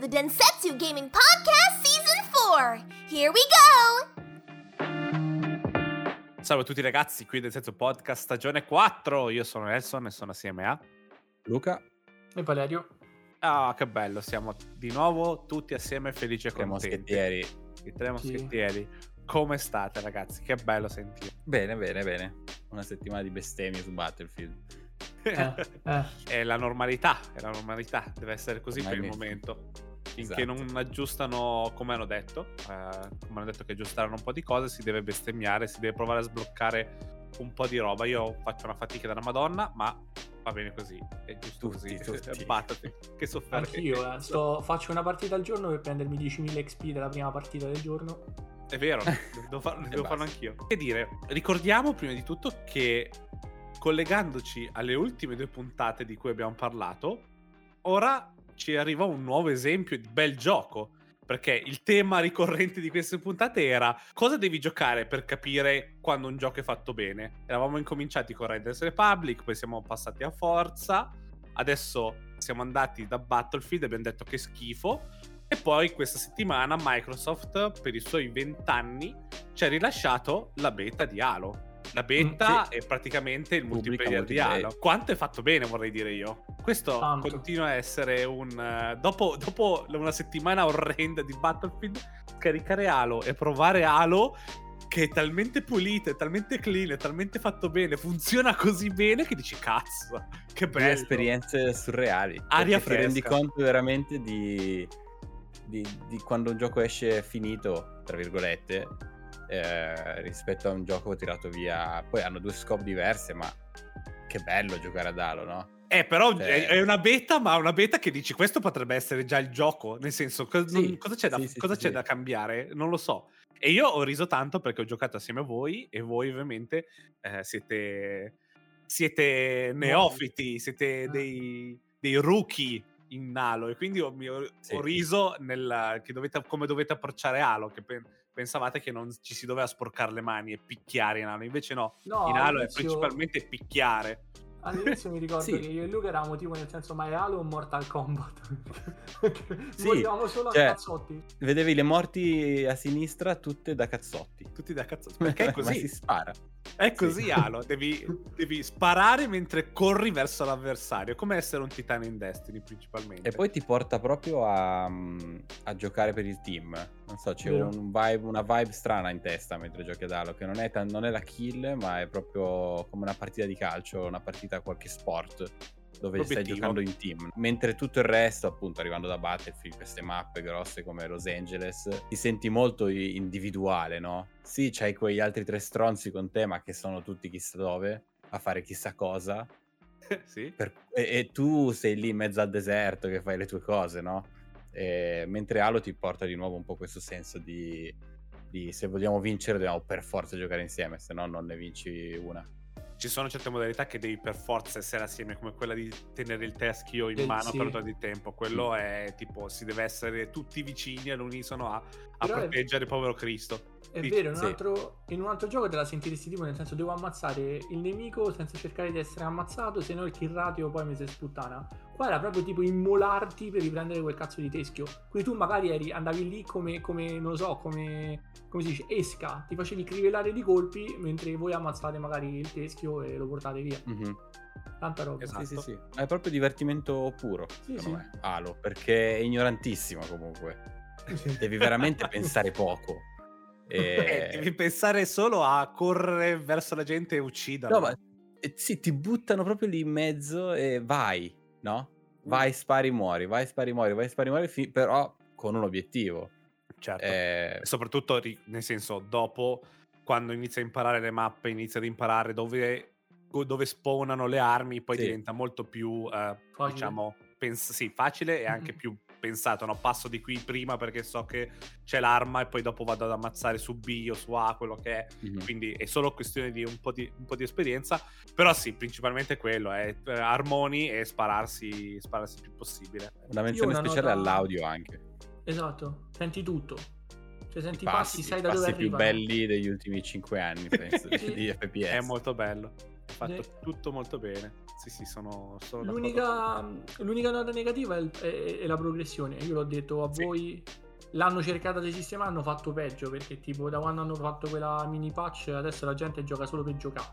the Densetsu Gaming Podcast Season 4. Here we go! Salve a tutti ragazzi, qui del Senso Podcast stagione 4. Io sono Nelson e sono assieme a Luca, E Valerio? Ah, che bello, siamo di nuovo tutti assieme felici e tre contenti. moschettieri. I tre Sì. moschettieri. Come state ragazzi? Che bello sentire. Bene, bene, bene. Una settimana di bestemmie su Battlefield. Eh, eh. è la normalità, è la normalità, deve essere così Ormai per il momento. Finché Esatto. non aggiustano, come hanno detto, eh, come hanno detto che aggiustarono un po' di cose, si deve bestemmiare, si deve provare a sbloccare un po' di roba. Io faccio una fatica della Madonna, ma va bene così, è giusto Tutti, così. tutti. Battiti, che sofferenza. Anch'io eh, sto- faccio una partita al giorno per prendermi 10.000 XP della prima partita del giorno. È vero, devo, far- devo farlo anch'io. Che dire, ricordiamo prima di tutto che collegandoci alle ultime due puntate di cui abbiamo parlato, ora ci arriva un nuovo esempio di bel gioco. Perché il tema ricorrente di queste puntate era cosa devi giocare per capire quando un gioco è fatto bene. Eravamo incominciati con Riders Republic, poi siamo passati a Forza, adesso siamo andati da Battlefield e abbiamo detto che schifo. E poi questa settimana Microsoft, per i suoi vent'anni, ci ha rilasciato la beta di Halo. La beta Mm, è praticamente il Pubblica multiplayer di. Halo. Quanto è fatto bene, vorrei dire io. Questo Tanto. continua a essere un... eh, dopo, dopo una settimana orrenda di Battlefield, scaricare Halo e provare Halo che è talmente pulito, è talmente clean, è talmente fatto bene, funziona così bene che dici cazzo, che bello. esperienze surreali. Aria perché Ti rendi fresca. conto veramente di, di, di quando un gioco esce finito, tra virgolette, eh, rispetto a un gioco tirato via. Poi hanno due scope diverse, ma che bello giocare ad Halo, no? Eh, però Cioè- è, una beta, ma una beta che dici questo potrebbe essere già il gioco. Nel senso, co- Sì, non- cosa c'è, da, sì, sì, cosa c'è da cambiare? Non lo so. E io ho riso tanto perché ho giocato assieme a voi e voi ovviamente eh, siete, siete neofiti, siete Ah. dei, dei rookie in Halo e quindi ho, ho, ho riso nel, che dovete, come dovete approcciare Halo, che pe- pensavate che non ci si doveva sporcare le mani e picchiare in Halo, invece no, No, in Halo è principalmente picchiare. All'inizio mi ricordo Sì. che io e Luca eravamo tipo nel senso ma è Halo o Mortal Kombat? Sì, Morivamo solo cioè- a cazzotti. Vedevi le morti a sinistra tutte da cazzotti. Tutti da cazzo. Perché è Ma così. si spara. È così, Halo. Devi, devi sparare mentre corri verso l'avversario. Come essere un titano in Destiny, principalmente. E poi ti porta proprio a, mm, a giocare per il team. Non so, c'è un vibe- una vibe strana in testa mentre giochi ad Halo, che non è, non è la kill, ma è proprio come una partita di calcio, una partita a qualche sport dove stai L'obiettivo. giocando in team. Mentre tutto il resto, appunto, arrivando da Battlefield, queste mappe grosse come Los Angeles, ti senti molto individuale, no? Sì, c'hai quegli altri tre stronzi con te, ma che sono tutti chissà dove, a fare chissà cosa, sì. per- e, e tu sei lì in mezzo al deserto che fai le tue cose, no? E- mentre Halo ti porta di nuovo un po' questo senso di, di se vogliamo vincere dobbiamo per forza giocare insieme, se no non ne vinci una. Ci sono certe modalità che devi per forza essere assieme, come quella di tenere il teschio in Eh, mano sì. per un po' di tempo. Quello è tipo, si deve essere tutti vicini all'unisono a, a Però è- proteggere il povero Cristo. È vero, in un, sì. altro, in un altro gioco te la sentiresti tipo nel senso devo ammazzare il nemico senza cercare di essere ammazzato, se no il kill ratio poi mi si sputtana. Qua era proprio tipo immolarti per riprendere quel cazzo di teschio. Quindi tu magari eri, andavi lì come, come, non lo so, come, come si dice, esca, ti facevi crivellare di colpi mentre voi ammazzate magari il teschio e lo portate via. Mhm. Tanta roba. Esatto. Sì, sì, sì. Ma è proprio divertimento puro, Sì, secondo sì. me, Halo, perché è ignorantissimo comunque. Devi veramente pensare poco. Eh, E... devi pensare solo a correre verso la gente e ucciderla. No, ma eh, sì, ti buttano proprio lì in mezzo e vai, no? Vai, spari, muori, vai, spari, muori, vai, spari, muori, fi- però con un obiettivo. Certo. Eh, E soprattutto, ri- nel senso, dopo, quando inizia a imparare le mappe, inizia ad imparare dove, dove spawnano le armi, poi Sì. diventa molto più, eh, Facile. diciamo, pens- sì, facile e anche più pensato, no? Passo di qui prima perché so che c'è l'arma e poi dopo vado ad ammazzare su B o su A, quello che è. mhm. Quindi è solo questione di un po' di, un po' di esperienza. Però sì, principalmente quello, è eh, armoni e spararsi, spararsi il più possibile. Una menzione una speciale nota- all'audio anche. Esatto, senti tutto. Cioè senti i I passi, sai da dove passi più arrivano. belli degli ultimi 5 anni, penso, di, Sì. di FPS. È molto bello. È fatto Sì. tutto molto bene. Sì, sì, sono, sono. L'unica, l'unica nota negativa è, è- è la progressione. Io l'ho detto a Sì. voi. L'hanno cercata di sistemare, hanno fatto peggio perché tipo da quando hanno fatto quella mini patch adesso la gente gioca solo per giocare.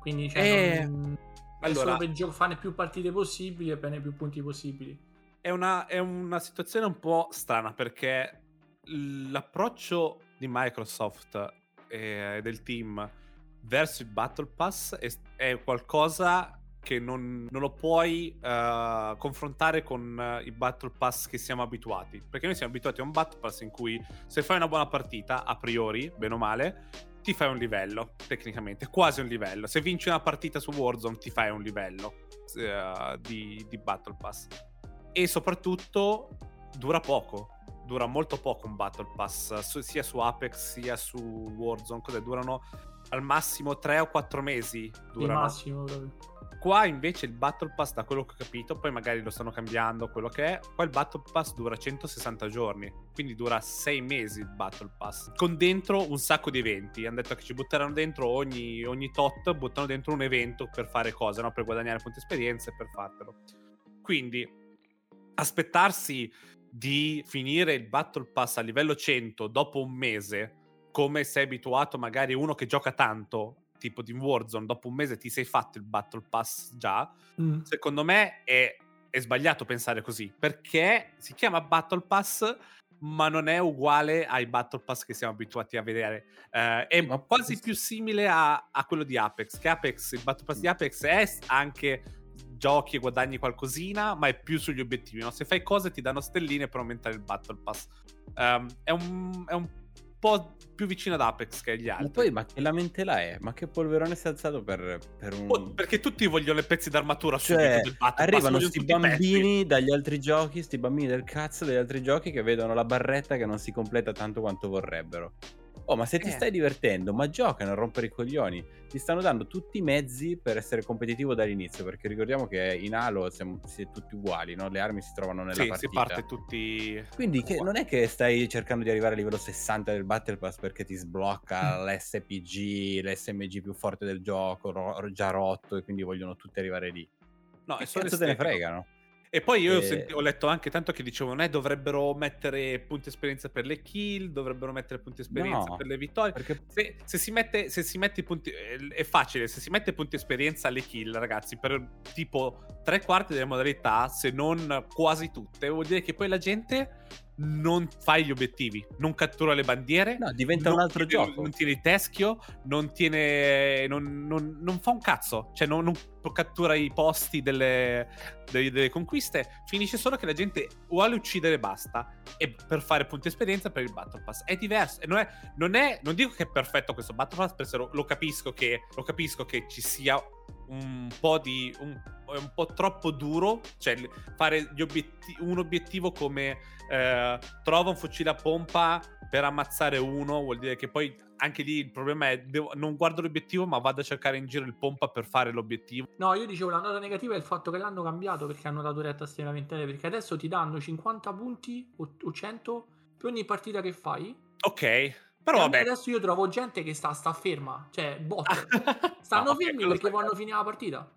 Quindi cioè, Eh, non- è allora- solo per gio- fare più partite possibili e prendere più punti possibili. È una, è una situazione un po' strana perché l'approccio di Microsoft e del team verso il Battle Pass è, è qualcosa che non, non lo puoi eh, confrontare con eh, i Battle Pass che siamo abituati. Perché noi siamo abituati a un Battle Pass in cui se fai una buona partita, a priori, bene o male, ti fai un livello, tecnicamente, quasi un livello. Se vinci una partita su Warzone ti fai un livello eh, di, di Battle Pass. E soprattutto dura poco, dura molto poco un Battle Pass, sia su Apex sia su Warzone, cos'è? Durano al massimo 3 o 4 mesi. Il Durano. massimo proprio. Qua invece il Battle Pass, da quello che ho capito, poi magari lo stanno cambiando, quello che è, qua il Battle Pass dura 160 giorni, quindi dura 6 mesi il Battle Pass, con dentro un sacco di eventi. Hanno detto che ci butteranno dentro ogni, ogni tot, buttano dentro un evento per fare cose, no? per guadagnare punti esperienza e per fartelo. Quindi aspettarsi di finire il Battle Pass a livello 100 dopo un mese, come sei abituato magari uno che gioca tanto, tipo di Warzone, dopo un mese ti sei fatto il Battle Pass già, Mm. secondo me è, è sbagliato pensare così, perché si chiama Battle Pass ma non è uguale ai Battle Pass che siamo abituati a vedere. Eh, è Ma quasi questo- più simile a, a quello di Apex, che Apex, il Battle Pass di Apex è anche giochi e guadagni qualcosina, ma è più sugli obiettivi. no? Se fai cose ti danno stelline per aumentare il Battle Pass. Ehm, è, un, è un po' più vicino ad Apex che agli Ma altri. poi, ma che lamentela è? Ma che polverone si è alzato per, per un... Oh, Perché tutti vogliono i pezzi d'armatura Cioè, subito Battle arrivano sti tutti i pezzi. bambini dagli altri giochi, sti bambini del cazzo dagli altri giochi che vedono la barretta che non si completa tanto quanto vorrebbero. Oh, ma se ti Eh. stai divertendo, ma giocano a rompere i coglioni. Ti stanno dando tutti i mezzi per essere competitivo dall'inizio, perché ricordiamo che in Halo siamo, siete tutti uguali, no? Le armi si trovano nella Sì, si partita. parte tutti... Quindi che- non è che stai cercando di arrivare a livello 60 del Battle Pass perché ti Mm. sblocca l'SPG, l'SMG più forte del gioco, ro- già rotto, e quindi vogliono tutti arrivare lì. No, Che è solo te ne fregano? E poi io ho, Eh. senti- ho letto anche tanto che dicevano eh, dovrebbero mettere punti esperienza per le kill, dovrebbero mettere punti esperienza No. per le vittorie. Perché Se, se si mette, se si mette i punti, eh, è facile, se si mette punti esperienza alle kill, ragazzi, per tipo tre quarti delle modalità, se non quasi tutte, vuol dire che poi la gente non fa gli obiettivi, non cattura le bandiere. no, diventa un altro tiene- gioco. Non tiene il teschio, non tiene. Non, non- non fa un cazzo. Cioè, non, non cattura i posti delle, delle- delle conquiste. Finisce solo che la gente vuole uccidere e basta. E per fare punti esperienza per il Battle Pass. È diverso. Non, è, non, è- non dico che è perfetto questo Battle Pass, lo capisco che, lo capisco che ci sia un po' di. Un, è un po' troppo duro. Cioè, fare gli obietti- un obiettivo come. eh, trova un fucile a pompa per ammazzare uno vuol dire che poi anche lì il problema è devo- non guardo l'obiettivo ma vado a cercare in giro il pompa per fare l'obiettivo No, io dicevo la nota negativa è il fatto che l'hanno cambiato perché hanno dato retta a ste lamentele. Perché adesso ti danno 50 punti o, o 100 per ogni partita che fai. ok però a vabbè adesso io trovo gente che sta, sta ferma, cioè bot. No, Stanno ok, fermi quello perché sbagliato. vogliono finire la partita.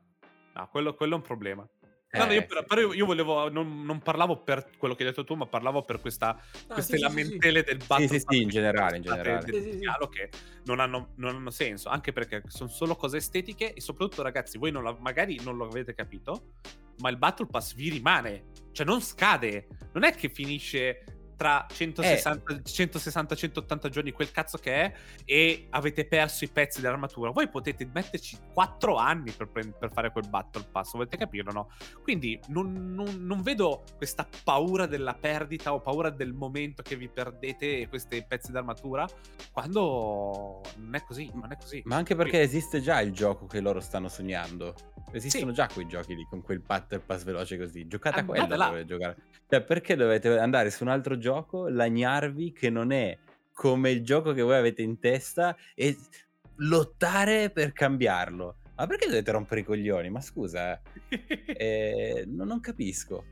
No, quello, quello è un problema Eh, No, no, io, però, sì, però io, io volevo non, non parlavo per quello che hai detto tu ma parlavo per questa, Ah, queste sì, sì, sì, lamentele del battle sì, sì, pass in che generale, in generale. del Sì, sì, sì. Dialo che non hanno, non hanno senso anche perché sono solo cose estetiche e soprattutto ragazzi voi non la- magari non lo avete capito ma il battle pass vi rimane cioè non scade non è che finisce tra 160 160 180 giorni quel cazzo che è e avete perso i pezzi dell'armatura voi potete metterci 4 anni per, prend- per fare quel battle pass volete capirlo no? quindi non, non- non vedo questa paura della perdita o paura del momento che vi perdete questi pezzi d'armatura quando non è così non è così Ma anche perché esiste già il gioco che loro stanno sognando. Esistono Sì. già quei giochi lì con quel Battle Pass veloce così. Giocate a quello giocare. Cioè, perché dovete andare su un altro gioco, lagnarvi che non è come il gioco che voi avete in testa e lottare per cambiarlo? Ma perché dovete rompere i coglioni? Ma scusa, eh. Eh, non, capisco.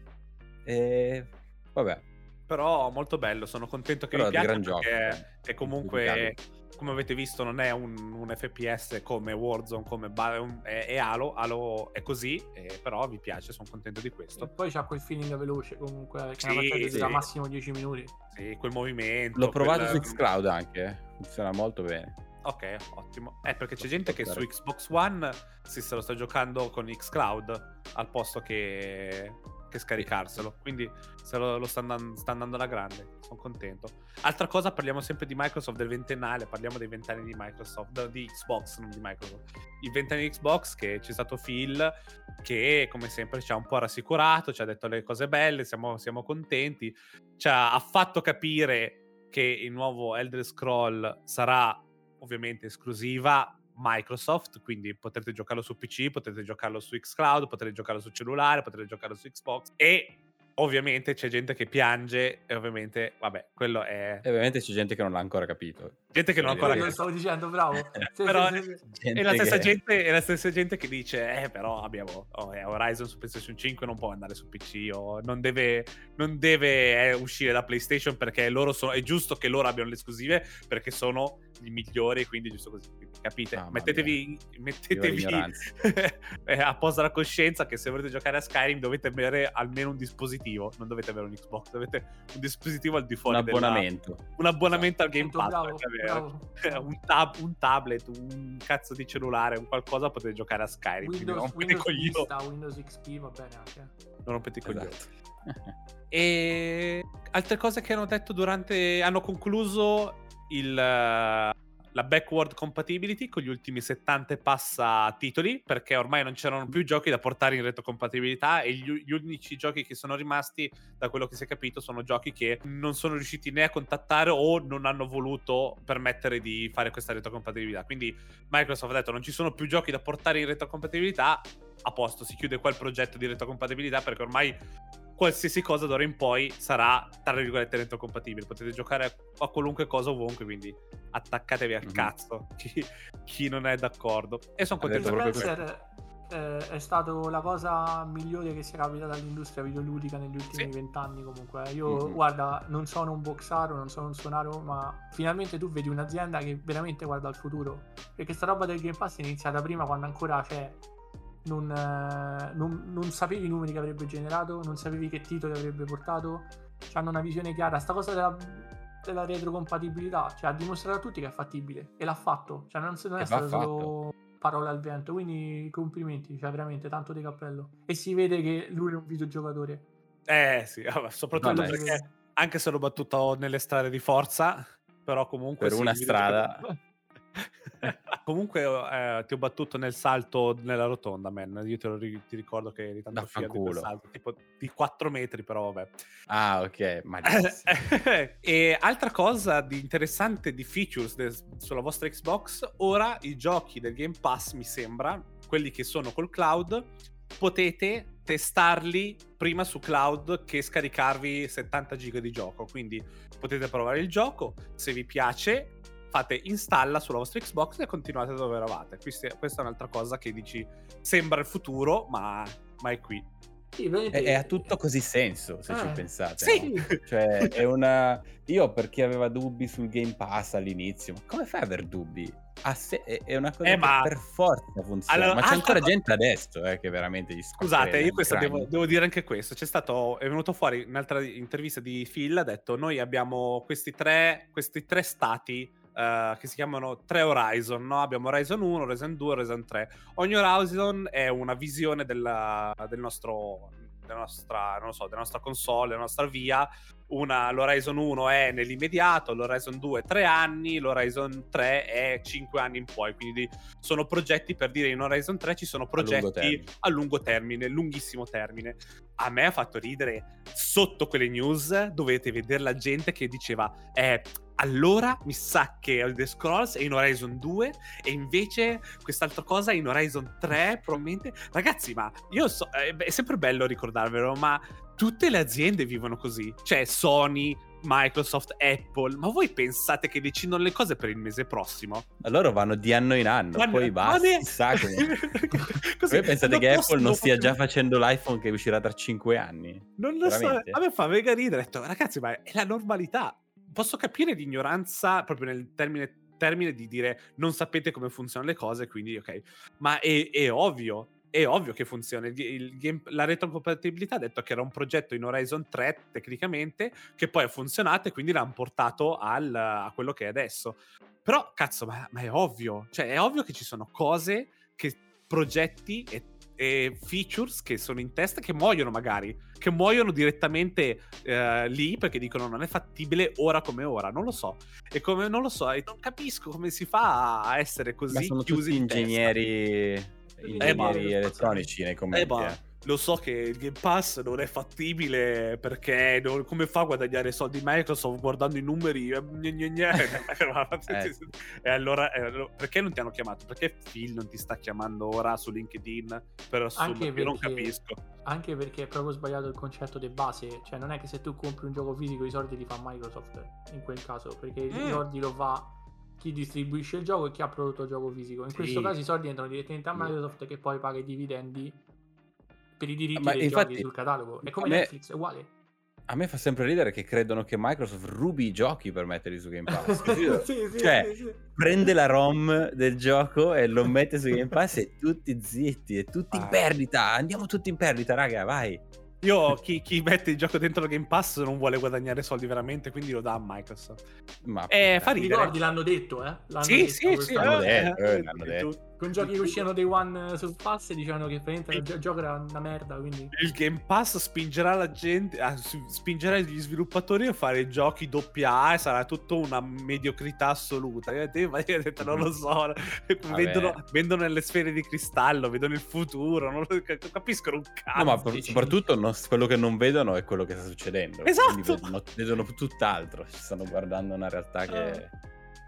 Eh, vabbè. Però molto bello, sono contento che Però vi piaccia gran gioco, perché eh. è comunque come avete visto non è un, un FPS come Warzone, come ba- un- è, è Halo, Halo è così, eh, però mi piace, sono contento di E questo. poi c'ha quel feeling veloce comunque, che Sì, una partita sì. dura massimo 10 minuti. Sì, quel movimento. L'ho provato quel- su Xcloud anche, funziona molto bene. Ok, ottimo. Eh, perché c'è gente che su. Xbox One si se lo sta giocando con Xcloud al posto che, che scaricarselo. Quindi se lo, lo sta, andan- sta andando alla grande. Sono contento. Altra cosa, parliamo sempre di Microsoft del ventennale. Parliamo dei vent'anni di Microsoft, di Xbox, non di Microsoft. I vent'anni di Xbox che c'è stato Phil che come sempre ci ha un po' rassicurato, ci ha detto le cose belle, siamo, siamo contenti. Ci ha fatto capire che il nuovo Elder Scroll sarà ovviamente esclusiva Microsoft, quindi potrete giocarlo su PC, potete giocarlo su Xcloud, potete giocarlo su cellulare, potete giocarlo su Xbox e ovviamente c'è gente che piange e ovviamente, vabbè, quello è E ovviamente c'è gente che non l'ha ancora capito. Gente che non ha ancora capito. stavo dicendo, bravo. Sì, Però- sì, sì, È la, stessa che- gente, è la stessa gente che dice, eh, però abbiamo oh, eh, Horizon su PlayStation 5 non può andare su PC o non deve, non deve eh, uscire da PlayStation perché loro sono, è giusto che loro abbiano le esclusive perché sono i migliori, quindi è giusto così. Capite? Mamma mettetevi, mettetevi l'ignoranza. eh, a posto la coscienza che se volete giocare a Skyrim dovete avere almeno un dispositivo, non dovete avere un Xbox, dovete un dispositivo al di Un fuori della- abbonamento. un abbonamento al Game Appunto, Pass. un, tab- un tablet, un cazzo di cellulare, un qualcosa potete giocare a Skyrim. quindi non Windows, Windows. Vista, Windows XP va bene anche. Non rompete i coglioni. Esatto. E altre cose che hanno detto durante. Hanno concluso il. La backward compatibility con gli ultimi 70 e passa titoli perché ormai non c'erano più giochi da portare in retrocompatibilità e gli, gli unici giochi che sono rimasti, da quello che si è capito, sono giochi che non sono riusciti né a contattare o non hanno voluto permettere di fare questa retrocompatibilità. Quindi Microsoft ha detto non ci sono più giochi da portare in retrocompatibilità, a posto, si chiude qua il progetto di retrocompatibilità perché ormai qualsiasi cosa d'ora in poi sarà tra virgolette retrocompatibile. Potete giocare a, a qualunque cosa ovunque, quindi attaccatevi al Mhm. cazzo chi, chi non è d'accordo. E sono contento proprio per Spencer eh, è stato la cosa migliore che sia capitata all'industria videoludica negli ultimi Sì. vent'anni comunque. Io Mhm. guarda, non sono un boxaro, non sono un suonaro, ma finalmente tu vedi un'azienda che veramente guarda al futuro. Perché sta roba del Game Pass è iniziata prima quando ancora c'è. Non, eh, non- non sapevi i numeri che avrebbe generato, non sapevi che titoli avrebbe portato. Hanno una visione chiara. Sta cosa della, della retrocompatibilità, cioè ha dimostrato a tutti che è fattibile e l'ha fatto. Cioè non, non è stato solo parole al vento. Quindi complimenti, cioè veramente tanto di cappello. E si vede che lui è un videogiocatore. Eh sì, vabbè, soprattutto No, perché anche se l'ho battuto nelle strade di forza, però comunque... Per sì, una strada. comunque eh, ti ho battuto nel salto nella rotonda, man. Io te lo ri- ti ricordo che eri tanto figo di quel Vaffanculo. salto, tipo di 4 metri, però vabbè. Ah, ok, malissimo. e altra cosa di interessante di features de- sulla vostra Xbox, ora i giochi del Game Pass, mi sembra, quelli che sono col cloud, potete testarli prima su cloud che scaricarvi 70 giga di gioco. Quindi potete provare il gioco, se vi piace fate installa sulla vostra Xbox e continuate dove eravate. Questi- questa è un'altra cosa che dici sembra il futuro, ma, ma è qui. Sì, E, ha tutto così senso, se ci Eh, pensate. sì. no? Cioè, è una... Io per chi aveva dubbi sul Game Pass all'inizio, ma come fai ad aver dubbi? Se- È una cosa Eh, che ma- per forza funziona. Allora, ma c'è altra ancora co- gente adesso eh, che veramente gli Scusate, io devo, devo dire anche questo. C'è stato, è venuto fuori in un'altra intervista di Phil, ha detto noi abbiamo questi tre, questi tre stati eh, che si chiamano tre Horizon, no? Abbiamo Horizon 1, Horizon 2, Horizon 3. Ogni Horizon è una visione della, del nostro, della, nostra, so, della nostra console, della nostra via. Una, L'Horizon 1 è nell'immediato, l'Horizon 2 è 3 anni, l'Horizon 3 è 5 anni in poi. Quindi sono progetti per dire in Horizon 3 ci sono lungo progetti termine. a lungo termine, lunghissimo termine. A me ha fatto ridere sotto quelle news dovete vedere la gente che diceva eh allora mi sa che Elder Scrolls è in Horizon 2 e invece quest'altra cosa è in Horizon 3 probabilmente ragazzi ma io so è sempre bello ricordarvelo ma tutte le aziende vivono così cioè Sony Microsoft, Apple, ma voi pensate che decidono le cose per il mese prossimo? Loro vanno di anno in anno, Ma- poi basta. ne- Voi pensate che posso- Apple non stia già facendo l'iPhone che uscirà tra 5 anni? Non lo so, Veramente? a me fa mega ridere. Ho detto, ragazzi, ma è la normalità. Posso capire l'ignoranza proprio nel termine termine di dire non sapete come funzionano le cose, quindi ok. Ma è, è ovvio, è ovvio che funziona. Il, il game, la retrocompatibilità ha detto che era un progetto in Horizon 3 tecnicamente, che poi ha funzionato e quindi l'hanno portato al, a quello che è adesso. Però, cazzo, ma, ma, è ovvio. Cioè, è ovvio che ci sono cose, che progetti e, e features che sono in testa che muoiono magari. Che muoiono direttamente eh, lì perché dicono non è fattibile ora come ora. Non lo so. E come non lo so, e non capisco come si fa a essere così ma sono chiusi tutti in ingegneri, Eh, ingegneri ma- elettronici nei Eh, commenti. ma eh. lo so che il Game Pass non è fattibile perché non- come fa a guadagnare soldi Microsoft guardando i numeri? Eh, gne, gne, gne. Eh. E allora, eh, perché non ti hanno chiamato? Perché Phil non ti sta chiamando ora su LinkedIn per assumere? Io non perché- capisco. Anche perché è proprio sbagliato il concetto di base. Cioè, non è che se tu compri un gioco fisico i soldi li fa Microsoft in quel caso. Perché i Mm. soldi lo fa chi distribuisce il gioco e chi ha prodotto il gioco fisico. In Sì. questo caso i soldi entrano direttamente a. Microsoft che poi paga i dividendi per i diritti Ma dei infatti, giochi sul catalogo. È come me- Netflix, è uguale. A me fa sempre ridere che credono che Microsoft rubi i giochi per metterli su Game Pass. Sì, sì, cioè, sì, prende la ROM del gioco e lo mette su Game Pass e tutti zitti, e tutti in Ah. perdita. Andiamo tutti in perdita, raga, vai. Io, chi, chi mette il gioco dentro il Game Pass non vuole guadagnare soldi veramente, quindi lo dà a Microsoft. Ma Eh, fa Ti ridere. ricordi, l'hanno detto, eh? L'hanno Sì, detto sì, sì. l'hanno anno. detto, eh, l'hanno detto. Con giochi che uscivano dei one sul pass dicevano che praticamente il gio- gioco era una merda, quindi... Il Game Pass spingerà la gente, ah, s- spingerà gli sviluppatori a fare giochi AA e sarà tutto una mediocrità assoluta. Io te- ma io ho detto, non lo so, vendono, vendono nelle sfere di cristallo, vedono il futuro, non lo cap- capiscono un cazzo. No, ma per- soprattutto non- quello che non vedono è quello che sta succedendo. Esatto. Quindi vedono, vedono tutt'altro. Ci stanno guardando una realtà che. Eh.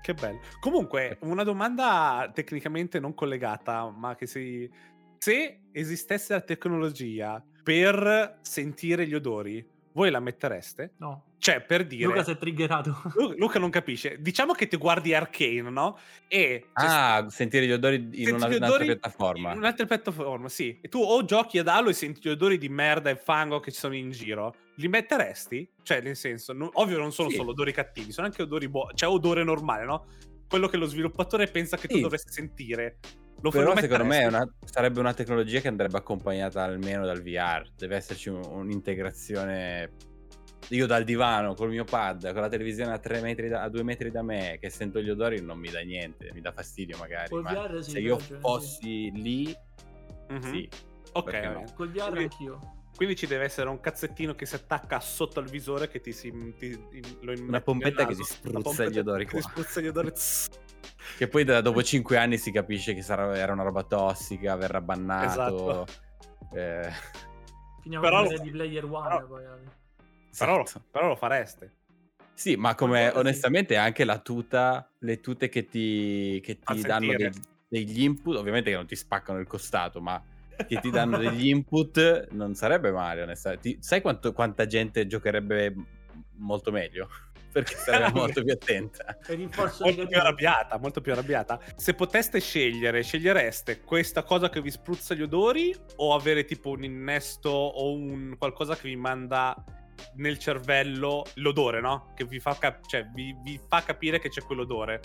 Che bello. Comunque, una domanda tecnicamente non collegata, ma che si... Se esistesse la tecnologia per sentire gli odori, voi la mettereste? No. Cioè, per dire... Luca si è triggerato. Lu- Luca non capisce. Diciamo che ti guardi Arcane, no? E Ah, sentire gli odori in una, gli un'altra odori piattaforma. In un'altra piattaforma, sì. E tu o giochi ad Halo e senti gli odori di merda e fango che ci sono in giro. Li metteresti? Cioè, nel senso, non- ovvio non sono Sì. solo odori cattivi, sono anche odori buoni. Cioè, odore normale, no? Quello che lo sviluppatore pensa che tu Sì. dovresti sentire. Lo Però lo secondo me una- sarebbe una tecnologia che andrebbe accompagnata almeno dal VR. Deve esserci un- un'integrazione. Io dal divano col mio pad, con la televisione a, tre metri da, a due metri da me, che sento gli odori, non mi dà niente, mi dà fastidio magari. Col ma VR sì, se io ragione, sì. fossi lì, Mhm. sì. Ok, no? Col VR Quindi- anch'io. Quindi ci deve essere un cazzettino che si attacca sotto al visore che ti si. ti- lo Una pompetta che ti spruzza gli odori che ti qua. spruzza gli odori. Che poi da- dopo cinque anni si capisce che sarà- era una roba tossica, verrà bannato. Esatto. eh, Finiamo Però di Player One. però- poi. Però, lo- però lo fareste. Sì, ma come onestamente anche la tuta, le tute che ti, che ti danno dei- degli input, ovviamente che non ti spaccano il costato, ma che ti danno degli input non sarebbe male, onestamente. Ti- sai quanto- quanta gente giocherebbe molto meglio? Perché sarebbe molto più attenta. E molto più arrabbiata, molto più arrabbiata. Se poteste scegliere, scegliereste questa cosa che vi spruzza gli odori o avere tipo un innesto o un qualcosa che vi manda nel cervello l'odore, no? Che vi fa, cap- cioè, vi, vi fa capire che c'è quell'odore.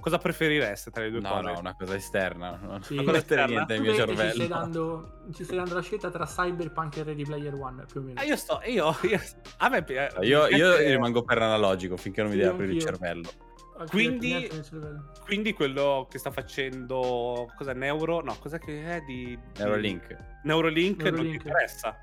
Cosa preferireste tra le due No, cose? no, una cosa esterna. Non Sì. cosa esterna? niente nel mio praticamente ci stai, cervello. dando, ci stai dando la scelta tra Cyberpunk e Ready Player One, più o meno. Ah, io sto, io, io- a me Io, mi io piace- rimango per analogico finché non mi Sì, deve aprire il cervello. Quindi- cervello. Quindi quello che sta facendo, cosa Neuro? No, cosa che è di... di- Neuralink. Neuralink, non ti interessa.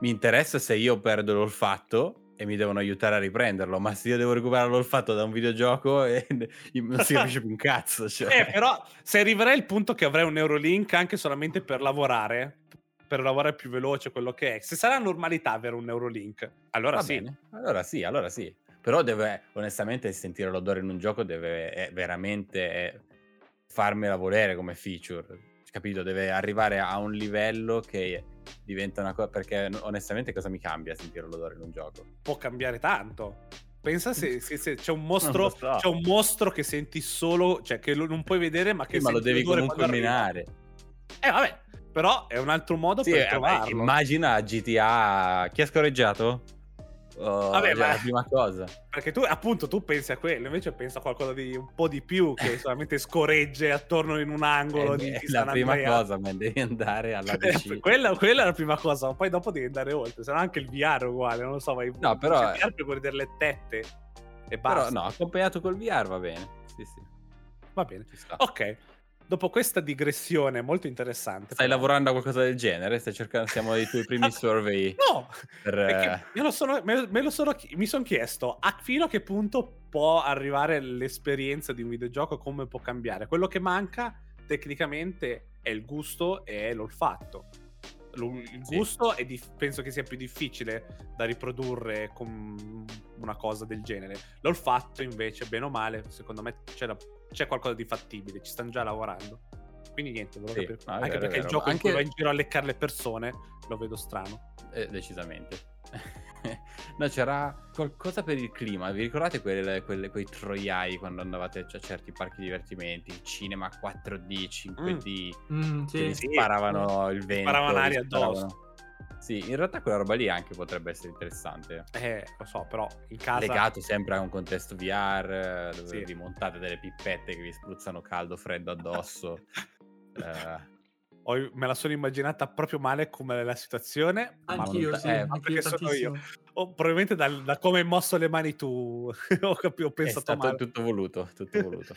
Mi interessa se io perdo l'olfatto e mi devono aiutare a riprenderlo, ma se io devo recuperare l'olfatto da un videogioco e non si capisce più un cazzo. Cioè. Eh, però se arriverai al punto che avrai un Neuralink anche solamente per lavorare, per lavorare più veloce, quello che è. Se sarà normalità avere un Neuralink, allora Va sì. bene, allora sì, allora sì. Però deve, onestamente, sentire l'odore in un gioco deve eh, veramente eh, farmela volere come feature. Capito? Deve arrivare a un livello che diventa una cosa. Perché onestamente, cosa mi cambia sentire l'odore in un gioco? Può cambiare tanto. Pensa se, se- se c'è un mostro, so. c'è un mostro che senti solo, cioè che non puoi vedere, ma che Sì, ma lo devi comunque minare. Eh, vabbè, però è un altro modo Sì, per eh, trovarlo. immagina GTA. Chi ha scorreggiato? Oh, Vabbè, cioè, ma- la prima cosa. Perché tu, appunto, tu pensi a quello, invece penso a qualcosa di un po' di più che solamente scorregge attorno in un angolo Eh, di, di la San prima Andrea. cosa, ma devi andare alla PC. quella, quella è la prima cosa, ma poi dopo devi andare oltre, se no anche il VR è uguale, non lo so, vai No, però- il VR per vedere le tette e Però basta. no, accompagnato col VR va bene. Sì, sì, Va bene. ci sta. Ok, dopo questa digressione molto interessante. Stai però- lavorando a qualcosa del genere? Stai cercando, siamo dei tuoi primi survey No, per... perché eh, me lo sono, me, me lo sono mi sono chiesto a fino a che punto può arrivare l'esperienza di un videogioco, come può cambiare. Quello che manca tecnicamente è il gusto e l'olfatto. Il Sì. gusto è dif- penso che sia più difficile da riprodurre con una cosa del genere. L'olfatto invece, bene o male, secondo me c'è, da- c'è qualcosa di fattibile, ci stanno già lavorando. Quindi niente, Sì, Anche vero, perché il vero. gioco in cui Anche- vai in giro a leccare le persone lo vedo strano. eh, decisamente. no, c'era qualcosa per il clima. Vi ricordate quelle- quelle- quei troiai quando andavate a certi parchi divertimenti? Cinema 4D, 5D, Mm, che sì. Sì. sparavano il vento. sparavano vi aria sparavano- addosso. Sì, in realtà quella roba lì anche potrebbe essere interessante. Eh, lo so, però in casa... Legato sempre a un contesto VR, dove Sì. vi montate delle pippette che vi spruzzano caldo, freddo addosso. Eh, Ho- me la sono immaginata proprio male come la situazione. ma Anch'io, non- sì, eh, ma anch'io perché sono io. tantissimo. Oh, probabilmente dal- da come hai mosso le mani tu ho, capi- ho è pensato stato male. tutto voluto, tutto voluto.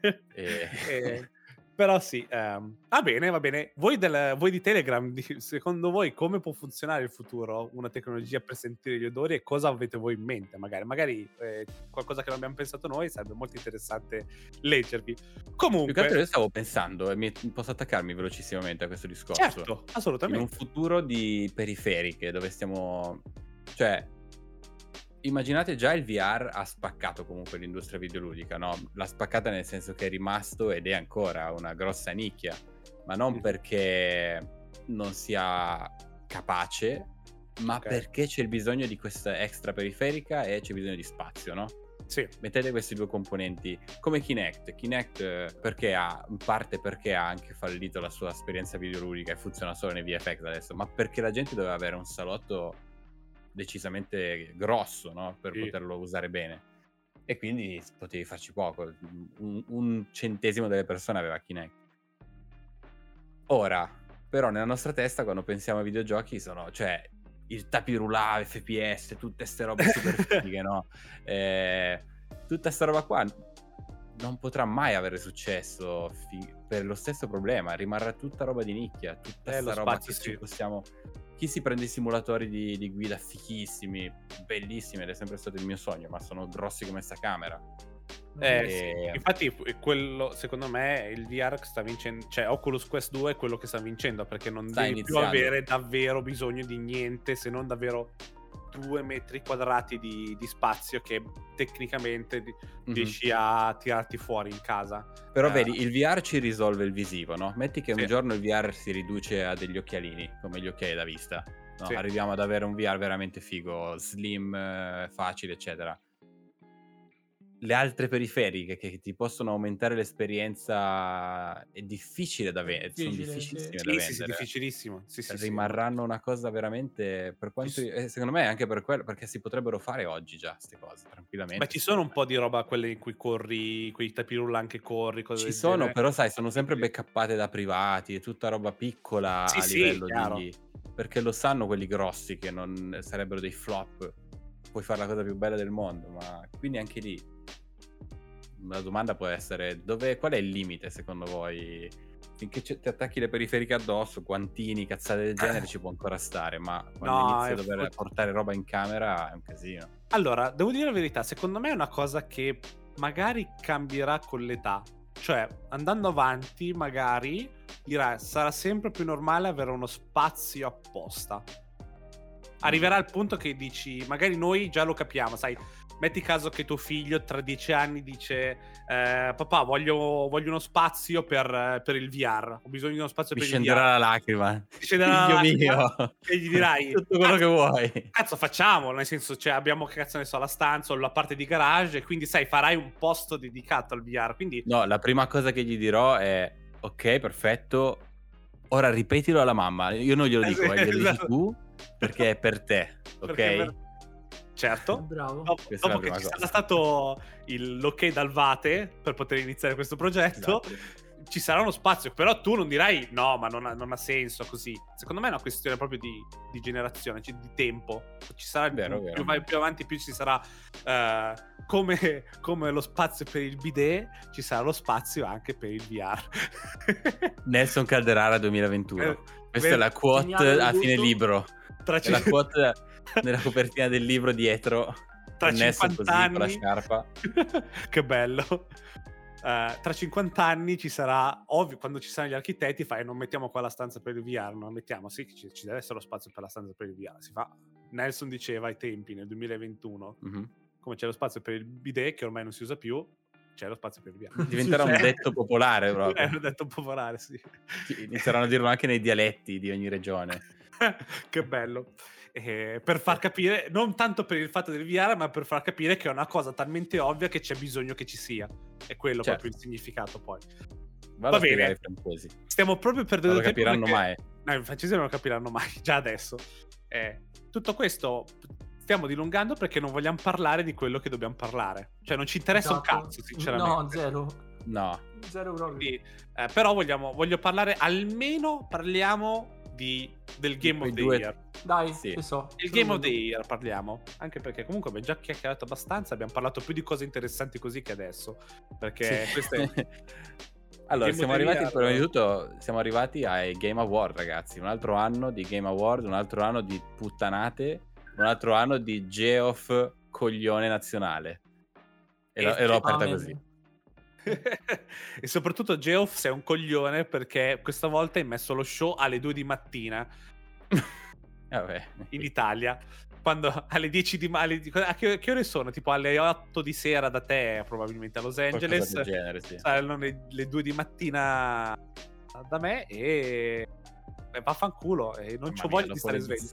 E- Eh, però sì, ehm, va bene, va bene. Voi, del- voi di Telegram, di- secondo voi come può funzionare il futuro? Una tecnologia per sentire gli odori e cosa avete voi in mente? Magari, magari eh, qualcosa che non abbiamo pensato noi sarebbe molto interessante leggervi. Più che altro Comunque, io stavo pensando, e mi, posso attaccarmi velocissimamente a questo discorso. certo, In un assolutamente. futuro di periferiche dove stiamo... Cioè, immaginate già il VR ha spaccato comunque l'industria videoludica, no? L'ha spaccata nel senso che è rimasto ed è ancora una grossa nicchia, ma non Mm. perché non sia capace, ma Ok. perché c'è il bisogno di questa extra periferica e c'è bisogno di spazio, no? Sì, mettete questi due componenti come Kinect. Kinect eh, perché ha, in parte perché ha anche fallito la sua esperienza videoludica e funziona solo nei VFX adesso, ma perché la gente doveva avere un salotto decisamente grosso no? per Sì. poterlo usare bene. E quindi potevi farci poco. Un, un centesimo delle persone aveva Kinect. Ora, però, nella nostra testa, quando pensiamo ai videogiochi, sono, cioè, il tapirulà, FPS, tutte ste robe super fighe, no? Eh, tutta sta roba qua non potrà mai avere successo fi- per lo stesso problema, rimarrà tutta roba di nicchia, tutta Eh, sta lo roba che ci possiamo... Chi si prende i simulatori di, di guida fichissimi, bellissimi, ed è sempre stato il mio sogno, ma sono grossi come sta camera. Eh, E- sì. Infatti, quello secondo me il VR sta vincendo, cioè Oculus Quest 2 è quello che sta vincendo perché non Sta devi iniziando. più avere davvero bisogno di niente se non davvero due metri quadrati di, di spazio che tecnicamente Mhm. riesci a tirarti fuori in casa. Però Eh, vedi, il VR ci risolve il visivo, no? Metti che Sì. un giorno il VR si riduce a degli occhialini, come gli occhiali da vista. No? Sì. Arriviamo ad avere un VR veramente figo, slim, eh, facile, eccetera. Le altre periferiche che ti possono aumentare l'esperienza è difficile da vendere, sono difficilissime sì. da Sì, sì, sì, vendere. difficilissimo. Sì, sì, sì. Rimarranno una cosa veramente per quanto sì. eh, secondo me anche per quello perché si potrebbero fare oggi già queste cose tranquillamente. Ma ci sono un po' di roba, quelle in cui corri, quei tapirullan che corri, cose Ci del sono, genere. però sai, sono sempre backuppate da privati, è tutta roba piccola Sì, a sì, livello chiaro. di... Perché lo sanno quelli grossi che non sarebbero dei flop. Puoi fare la cosa più bella del mondo, ma quindi anche lì la domanda può essere dove, qual è il limite secondo voi? Finché ci- ti attacchi le periferiche addosso, guantini, cazzate del genere ci può ancora stare, ma quando No, inizi a dover fort- portare roba in camera è un casino. Allora, devo dire la verità, secondo me è una cosa che magari cambierà con l'età. Cioè, andando avanti, magari dirà sarà sempre più normale avere uno spazio apposta. Arriverà al punto che dici, magari noi già lo capiamo, sai, metti caso che tuo figlio tra dieci anni dice eh, papà voglio, voglio uno spazio per, per il VR, ho bisogno di uno spazio Mi per scenderà il VR. la lacrima. Ti scenderà la mio. lacrima e gli dirai Tutto quello "Cazzo, che vuoi. Cazzo, facciamolo, nel senso, cioè, abbiamo che cazzo ne so, la stanza o la parte di garage, e quindi sai, farai un posto dedicato al VR. Quindi, No, la prima cosa che gli dirò è: Ok, perfetto. Ora ripetilo alla mamma. Io non glielo Eh, dico, eh, glielo dici esatto. tu perché è per te, ok? perché per- certo. Bravo. Dopo, dopo che ci cosa. sarà stato il- l'ok dal Vate per poter iniziare questo progetto, Esatto. Ci sarà uno spazio. Però tu non dirai no, ma non ha, non ha senso così. Secondo me è una questione proprio di, di generazione, cioè di tempo. Ci sarà Vero, più, vero. vai più avanti, più ci sarà eh, come, come lo spazio per il bidet, ci sarà lo spazio anche per il VR. Nelson Calderara 2021. Eh, Questa è la quote a fine libro. tra, È la quote nella copertina del libro dietro. tra Nelson 50 così con la anni scarpa. che bello. Eh, tra 50 anni ci sarà, ovvio, quando ci saranno gli architetti, fai non mettiamo qua la stanza per il VR, non mettiamo, sì, ci, ci deve essere lo spazio per la stanza per il VR. Si fa. Nelson diceva ai tempi, nel 2021, Mhm. come c'è lo spazio per il bidet, che ormai non si usa più, c'è lo spazio per il VR. Diventerà un detto popolare proprio. l'ho detto popolare, sì. Inizieranno a dirlo anche nei dialetti di ogni regione. che bello. Eh, per far capire, non tanto per il fatto del VR, ma per far capire che è una cosa talmente ovvia che c'è bisogno che ci sia. È quello Certo. proprio il significato poi. Vado Va bene. Stiamo proprio Non perdendo lo tempo capiranno perché- mai. No, i francesi non lo capiranno mai, già adesso. Eh, tutto questo stiamo dilungando perché non vogliamo parlare di quello che dobbiamo parlare. Cioè non ci interessa un Esatto. cazzo, sinceramente. No, zero. No. Zero proprio. Quindi, eh, però vogliamo, voglio parlare, almeno parliamo di, del Game of the due- Year. Dai, Sì. che so. Il Game of the. Year parliamo, anche perché comunque abbiamo già chiacchierato abbastanza, abbiamo parlato più di cose interessanti così che adesso, perché Sì. queste... allora, Game siamo arrivati, Year- prima di tutto, siamo arrivati ai Game Award, ragazzi. Un altro anno di Game Award, un altro anno di puttanate, un altro anno di Geoff coglione nazionale. E, E l'ho- aperta così. e soprattutto Geoff sei un coglione perché questa volta hai messo lo show alle 2 di mattina Vabbè. in Italia. Quando alle 10 di mattina, a che, che ore sono? Tipo alle 8 di sera da te, probabilmente a Los Angeles. genere, sì. Saranno le, le 2 di mattina da me e, e vaffanculo. E non mia, voglia di stare le- svegli.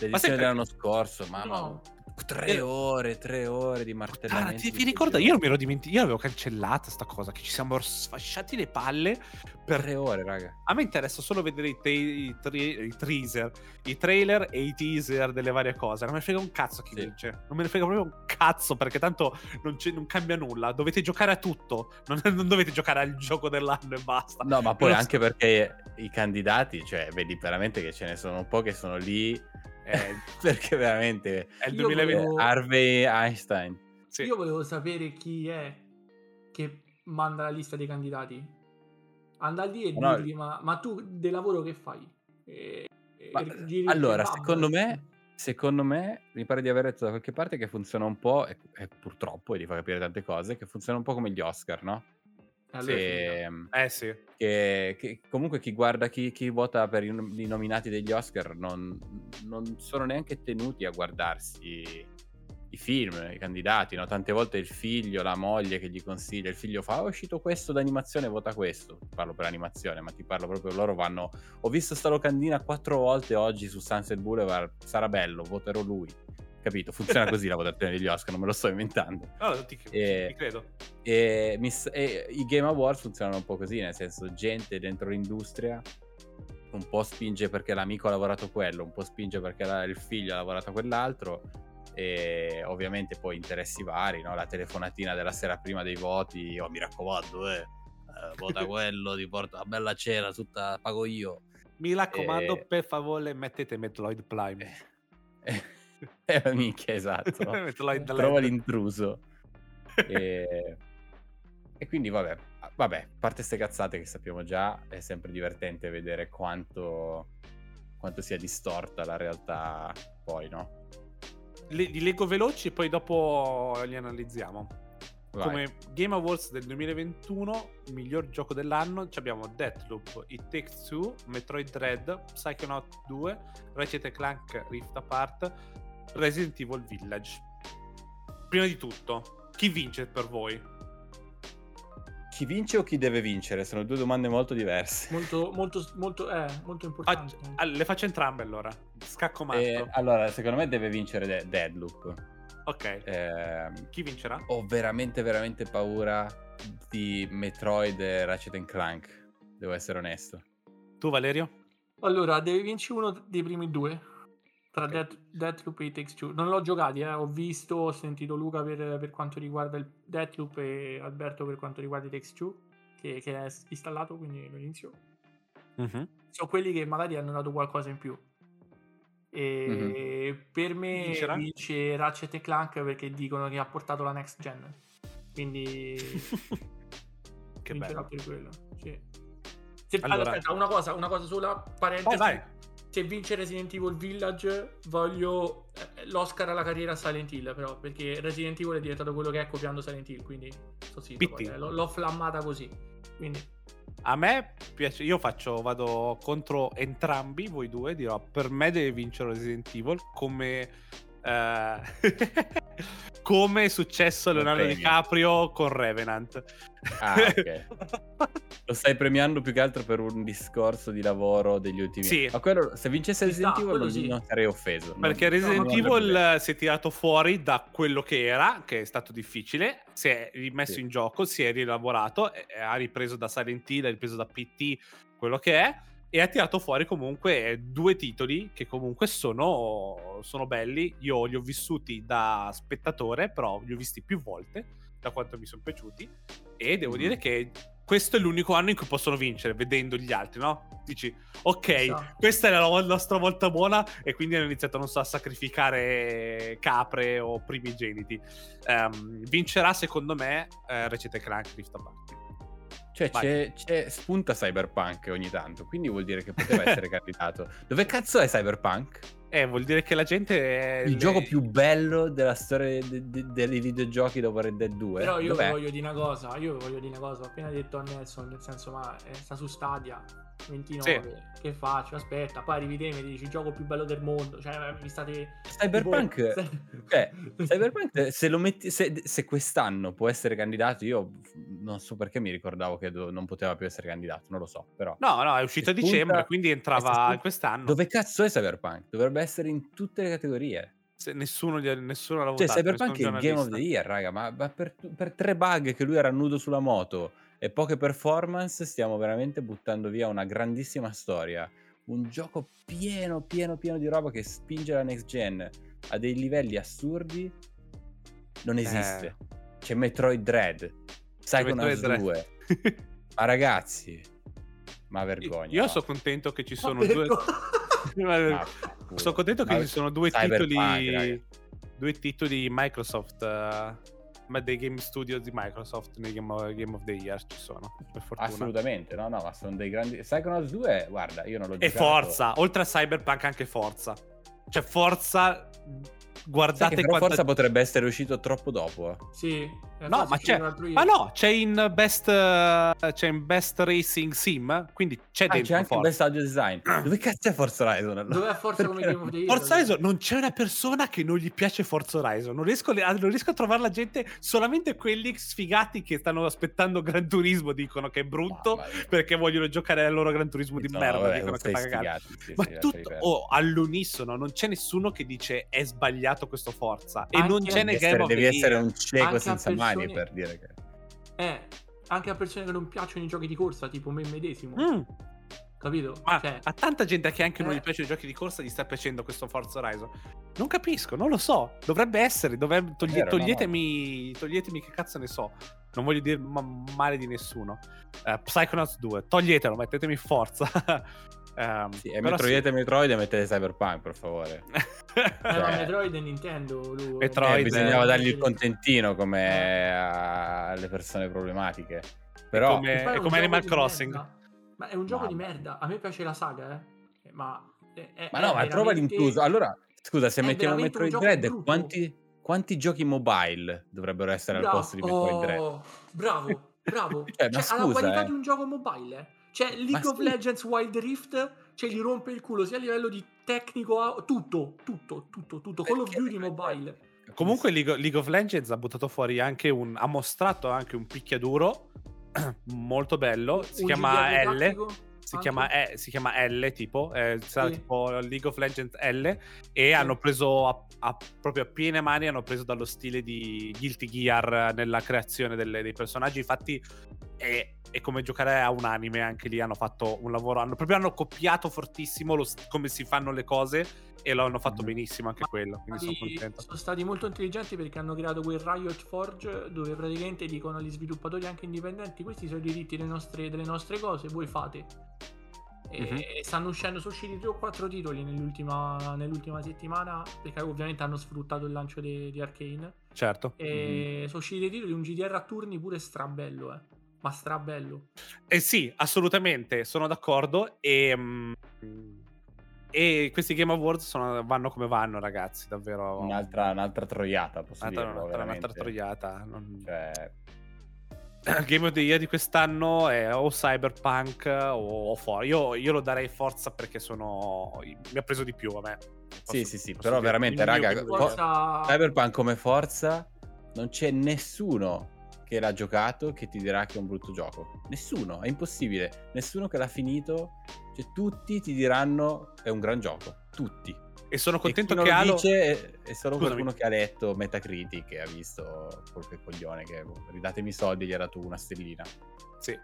L'edizione dell'anno scorso, mamma. No. Tre ore, tre ore di martellamento. ti, di vi ricordo, sto io mi ero dimenticato, io avevo cancellata sta cosa, che ci siamo sfasciati le palle per... Tre ore, raga. A me interessa solo vedere i, te- i, tre- i teaser, i trailer e i teaser delle varie cose. Non me ne frega un cazzo chi Sì. vince. Non me ne frega proprio un cazzo perché tanto non, non cambia nulla. Dovete giocare a tutto. Non, non dovete giocare al gioco dell'anno e basta. No, ma poi so. anche perché i candidati, cioè, vedi veramente che ce ne sono un po' che sono lì Eh, perché veramente è il Io 2020. eh, volevo- Harvey Einstein. Sì. Io volevo sapere chi è che manda la lista dei candidati. Anda lì e No, no. dirgli, ma, ma tu del lavoro che fai? E- e Ma, il allora, secondo me, secondo me, mi pare di aver letto da qualche parte che funziona un po', e, e purtroppo, e ti fa capire tante cose, che funziona un po' come gli Oscar, no? Che, finita. Eh sì. che- che comunque chi guarda, chi, chi vota per i, i nominati degli Oscar non, non sono neanche tenuti a guardarsi i film, i candidati, no? Tante volte il figlio, la moglie che gli consiglia, il figlio fa, "Oh, è uscito questo d'animazione, vota questo. Ti parlo per animazione, ma ti parlo proprio, loro vanno, ho visto sta locandina quattro volte oggi su Sunset Boulevard, sarà bello, voterò lui. Capito? Funziona così la votazione degli Oscar, non me lo sto inventando. No, ti, Eh, ti credo. E, mi s- e i Game Awards funzionano un po' così, nel senso, gente dentro l'industria un po' spinge perché l'amico ha lavorato quello, un po' spinge perché il figlio ha lavorato quell'altro, e ovviamente poi interessi vari, no? la telefonatina della sera prima dei voti, oh mi raccomando, eh, eh, vota quello, ti porta una bella cena, tutta pago io. Mi raccomando, eh, per favore, mettete Metroid Prime. Eh, minchia, esatto. Metroid Trova l'intruso. e... e quindi vabbè, vabbè, a parte ste cazzate che sappiamo già, è sempre divertente vedere quanto, quanto sia distorta la realtà poi, no? Le- li leggo veloci e poi dopo li analizziamo. Vai. Come Game Awards del 2021, miglior gioco dell'anno, ci abbiamo Deathloop, It Takes Two, Metroid Dread, Psychonaut 2, Ratchet Clank Rift Apart, Resident Evil Village. Prima di tutto, chi vince per voi? Chi vince o chi deve vincere? Sono due domande molto diverse. Molto, molto, molto, eh, molto importante. Faccio- ah, le faccio entrambe allora. Scacco matto. Eh, allora, secondo me deve vincere De- Deadloop. ok. Ehm, Chi vincerà? ho veramente, veramente paura di Metroid e Ratchet Clank, devo essere onesto. Tu Valerio? Allora, deve vincere uno dei primi due. Tra Ok. Death, Deathloop e Takes Two. Non l'ho giocati, eh. ho visto, ho sentito Luca per, per quanto riguarda il Deathloop e Alberto per quanto riguarda It Takes Two, che, che è installato, quindi lo inizio. Mhm. Sono quelli che magari hanno dato qualcosa in più. E per me Vincerà? vince Ratchet e Clank perché dicono che ha portato la next gen. Quindi che bello. per quello. Sì. Se, Allora- aspetta, una cosa, una cosa sola, parentesi. Vai, vai. Se vince Resident Evil Village, voglio eh, l'Oscar alla carriera Silent Hill, però, perché Resident Evil è diventato quello che è copiando Silent Hill, quindi sto zitto, poi, eh, l'ho, l'ho flammata così. Quindi A me piace, io faccio, vado contro entrambi voi due, dirò per me deve vincere Resident Evil come, come è successo a Leonardo. DiCaprio con Revenant. Ah, ok. Lo stai premiando più che altro per un discorso di lavoro degli ultimi Sì. Ma quello, se vincesse Resident sta, Evil non, sì. non sarei offeso. Non- Perché Resident no, Evil eh, si è tirato fuori da quello che era, che è stato difficile, si è rimesso Sì. in gioco, si è rielaborato, ha ripreso da Silent Hill, ha ripreso da PT, quello che è, e ha tirato fuori comunque due titoli che comunque sono, sono belli. Io li ho vissuti da spettatore, però li ho visti più volte, da quanto mi sono piaciuti, e devo Mhm. dire che questo è l'unico anno in cui possono vincere, vedendo gli altri, no? Dici, ok, Esatto. questa è la nostra volta buona e quindi hanno iniziato, non so, a sacrificare capre o primigeniti. Ehm, vincerà, secondo me, eh, Recete Clank Rift Apart. Cioè, c'è, c'è- spunta Cyberpunk ogni tanto, quindi vuol dire che poteva essere candidato. Dove cazzo è Cyberpunk? Eh, vuol dire che la gente... È Il le- gioco più bello della storia de- de- dei videogiochi dopo Red Dead 2. Però io Dov'è? voglio dire una cosa, io voglio dire una cosa, ho appena detto a Nelson, nel senso, ma eh, sta su Stadia 29, che faccio? Aspetta, poi arrivi te e mi dici il gioco più bello del mondo, cioè eh, mi state... Cyberpunk, tipo- cioè, Cyberpunk se, lo metti, se, se quest'anno può essere candidato, io non so perché mi ricordavo che do- non poteva più essere candidato, non lo so, però. No, no, è uscito a dicembre, quindi e entrava quest'anno. Dove cazzo è Cyberpunk? Dovrebbe essere in tutte le categorie. Se nessuno, gli- nessuno l'ha Cioè, votato. Cyberpunk è il Game of the. Year, raga, ma, ma per, per tre bug che lui era nudo sulla moto e poche performance stiamo veramente buttando via una grandissima storia. Un gioco pieno, pieno, pieno di roba che spinge la next gen a dei livelli assurdi. Non esiste. C'è Metroid Dread, Psychonauts Metroid 2. Ma ragazzi, ma vergogna. Io no? sono contento che ci Ma sono due... Ma- Sono contento che Ma- ci sono due Cyberpunk, titoli. raga. Due titoli Microsoft. eh, ma dei game studio di Microsoft nei Game of, Game of the Year ci sono. Per fortuna. Assolutamente, no, no, ma sono dei grandi. Psychonauts 2, guarda, io non l'ho E giocato. Forza, oltre a Cyberpunk anche Forza. Cioè Forza, Sai guardate che quanta... Forza potrebbe essere uscito troppo dopo. eh. Sì, No, ma c'è... Ma no, c'è in Best, eh, c'è in Best Racing Sim, quindi c'è Ah, dentro c'è anche il Forza. best audio design. Dove cazzo è Forza Horizon? allora? Dov'è Forza come Perché- Game of the Year? Forza Horizon non c'è una persona che non gli piace Forza Horizon. Non riesco, a- non riesco a trovare la gente, solamente quelli sfigati che stanno aspettando Gran Turismo dicono che è brutto perché vogliono giocare al loro Gran Turismo di No, merda. vabbè, dicono che fa cagare. sfigati, sì, Ma tutto oh, all'unisono, non c'è nessuno che dice è sbagliato questo Forza. E Anche non c'è nel Devi Game essere, of the devi essere un cieco Anche a senza mani persone- per dire che... Eh, anche a persone che non piacciono i giochi di corsa, tipo me medesimo, Mm, capito? ma Cioè, a tanta gente che anche non Eh. gli piacciono i giochi di corsa gli sta piacendo questo Forza Horizon. Non capisco, non lo so. Dovrebbe essere. dovrebbe- togli- vero, no, no. toglietemi, toglietemi che cazzo ne so. Non voglio dire ma- male di nessuno. Eh, Psychonauts 2, toglietelo, mettetemi forza. Ehm, Sì, e però Metroid e Metroid e mettete Cyberpunk, per favore. sì. eh, ma cioè- Metroid e Nintendo. Lui, Metroid, Eh, bisognava eh, dargli il contentino come a- alle persone problematiche. Però... come- è come Animal di Crossing. merda. Ma è un gioco di Mamma. merda. A me piace la saga, eh. Ma, è- è- Ma è no, ma trova veramente- l'incluso. Allora, scusa, se è mettiamo Metroid Dread, quanti, quanti giochi mobile dovrebbero essere al Bravo, posto di Metroid Dread? oh, bravo, bravo. Cioè, ma Cioè, ha la scusa, qualità eh. di un gioco mobile. eh. Cioè, League Ma of sì. Legends Wild Rift, cioè, gli rompe il culo sia a livello di tecnico, a- tutto, tutto, tutto, tutto. Call of Perché? Duty mobile. Comunque League, League of Legends ha buttato fuori anche un... ha mostrato anche un picchiaduro molto bello. Si Un chiama L. tattico, Si chiama, E- si chiama L tipo, eh, sarà Sì. tipo League of Legends L e hanno preso a, a- proprio a piene mani, hanno preso dallo stile di Guilty Gear nella creazione delle- dei personaggi, infatti e, e come giocare a un anime anche lì hanno fatto un lavoro, hanno proprio hanno copiato fortissimo lo come si fanno le cose e lo hanno fatto Mhm. benissimo anche quello, quindi sono contento. sono stati molto intelligenti perché hanno creato quel Riot Forge dove praticamente dicono agli sviluppatori anche indipendenti questi sono i diritti delle nostre, delle nostre cose, voi fate. E Mhm. stanno uscendo, sono usciti 3 o 4 titoli nell'ultima, nell'ultima settimana perché ovviamente hanno sfruttato il lancio di, di Arcane. Certo. E sono usciti dei titoli, un GDR a turni pure strabello, eh. Ma strabello. Eh sì, assolutamente, sono d'accordo e... mm, e questi Game Awards sono- vanno come vanno, ragazzi, davvero. Un'altra, un'altra troiata, posso un'altra, dirlo, un'altra- un'altra troiata. non- Cioè, il Game of the Year di quest'anno è o Cyberpunk o, o For- Io, io lo darei forza perché sono. Mi ha preso di più a me. Sì, Posso- sì, sì, posso però dire. veramente, raga. Forza... Cyberpunk come forza non c'è nessuno che l'ha giocato che ti dirà che è un brutto gioco. Nessuno, è impossibile. Nessuno che l'ha finito, cioè tutti ti diranno è un gran gioco. Tutti. E sono contento e chi che Halo. dice è- è solo Scusami. qualcuno che ha letto Metacritic e ha visto qualche coglione che boh, ridatemi i soldi gli ha dato una stellina. Sì.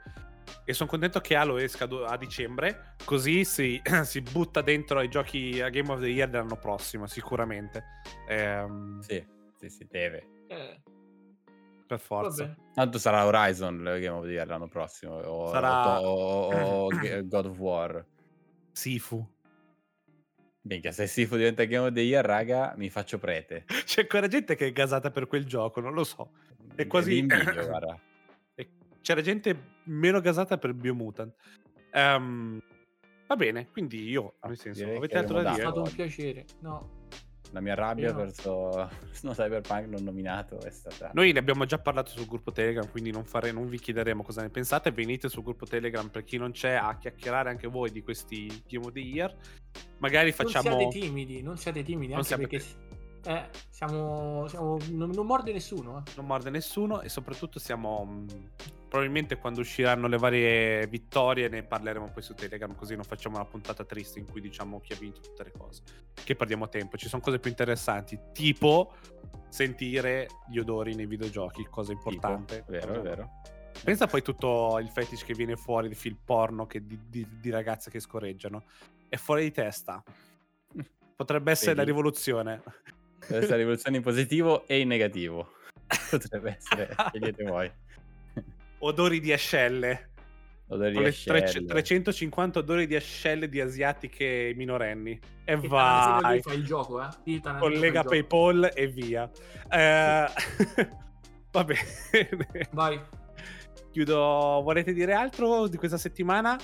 E sono contento che Halo esca a dicembre, così si, si butta dentro ai giochi a Game of the Year dell'anno prossimo, sicuramente. Ehm, Sì, sì, sì, deve. Eh, Per forza. vabbè. Tanto sarà Horizon il Game of the Year l'anno prossimo o, Sarà- o- o- o God of War. Sifu. Minchia, se Sifu diventa Game of the Year, raga, mi faccio prete. C'è ancora gente che è gasata per quel gioco, non lo so. È quasi- invidio, guarda. C'era gente meno gasata per Biomutant. Ehm, va bene, quindi io, nel senso, Direi avete altro da abbiamo È dire? stato un piacere. No. La mia rabbia no. verso no, Cyberpunk non nominato è stata... Noi ne abbiamo già parlato sul gruppo Telegram, quindi non, fare- non vi chiederemo cosa ne pensate. Venite sul gruppo Telegram per chi non c'è a chiacchierare anche voi di questi Game of the Year. Magari facciamo. Non siate timidi, non siate timidi, Non anche siate perché eh, siamo, siamo- non, non morde nessuno. eh. non morde nessuno e soprattutto siamo mh, probabilmente quando usciranno le varie vittorie ne parleremo poi su Telegram così non facciamo una puntata triste in cui diciamo chi ha vinto tutte le cose che perdiamo tempo ci sono cose più interessanti tipo sentire gli odori nei videogiochi cosa Tipo, importante Vero, è vero. pensa poi tutto il fetish che viene fuori di film porno che di, di- di ragazze che scorreggiano è fuori di testa potrebbe essere la Vedi? rivoluzione Deve essere rivoluzione in positivo e in negativo. Potrebbe essere, scegliete voi. Odori di ascelle Odori Con di ascelle. 350 odori di ascelle di asiatiche minorenni. E Che Tarantino vai, lì fa il gioco, eh. Tarantino collega il gioco. PayPal e via. Eh, va bene. Vai. Chiudo. Volete dire altro di questa settimana?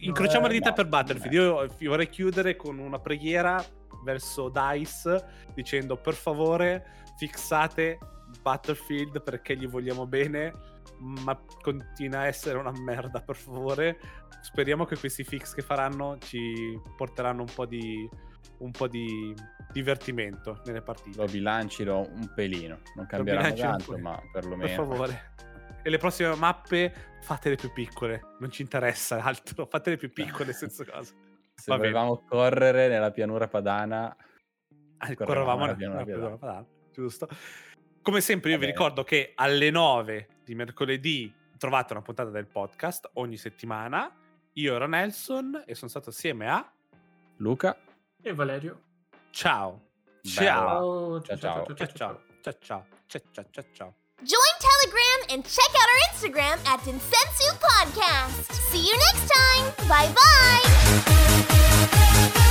Incrociamo eh, le dita no, per Battlefield. Io, io vorrei chiudere con una preghiera verso DICE dicendo per favore fixate Battlefield perché gli vogliamo bene ma continua a essere una merda per favore speriamo che questi fix che faranno ci porteranno un po' di un po' di divertimento nelle partite Lo bilancino un pelino. Non un tanto, ma per perlomeno. favore e le prossime mappe fatele più piccole non ci interessa altro fatele più piccole senza cosa Se Va bene. volevamo correre nella pianura padana, Ah, Correvamo nella pianura pianura padana. padana, giusto come sempre io vi ricordo che alle 9 di mercoledì trovate una puntata del podcast ogni settimana io ero Nelson e sono stato assieme a Luca, E Valerio. ciao ciao Ciao, ciao. ciao ciao ciao ciao ciao ciao ciao Join Telegram and check out our Instagram at Densensu Podcast. See you next time. Bye bye.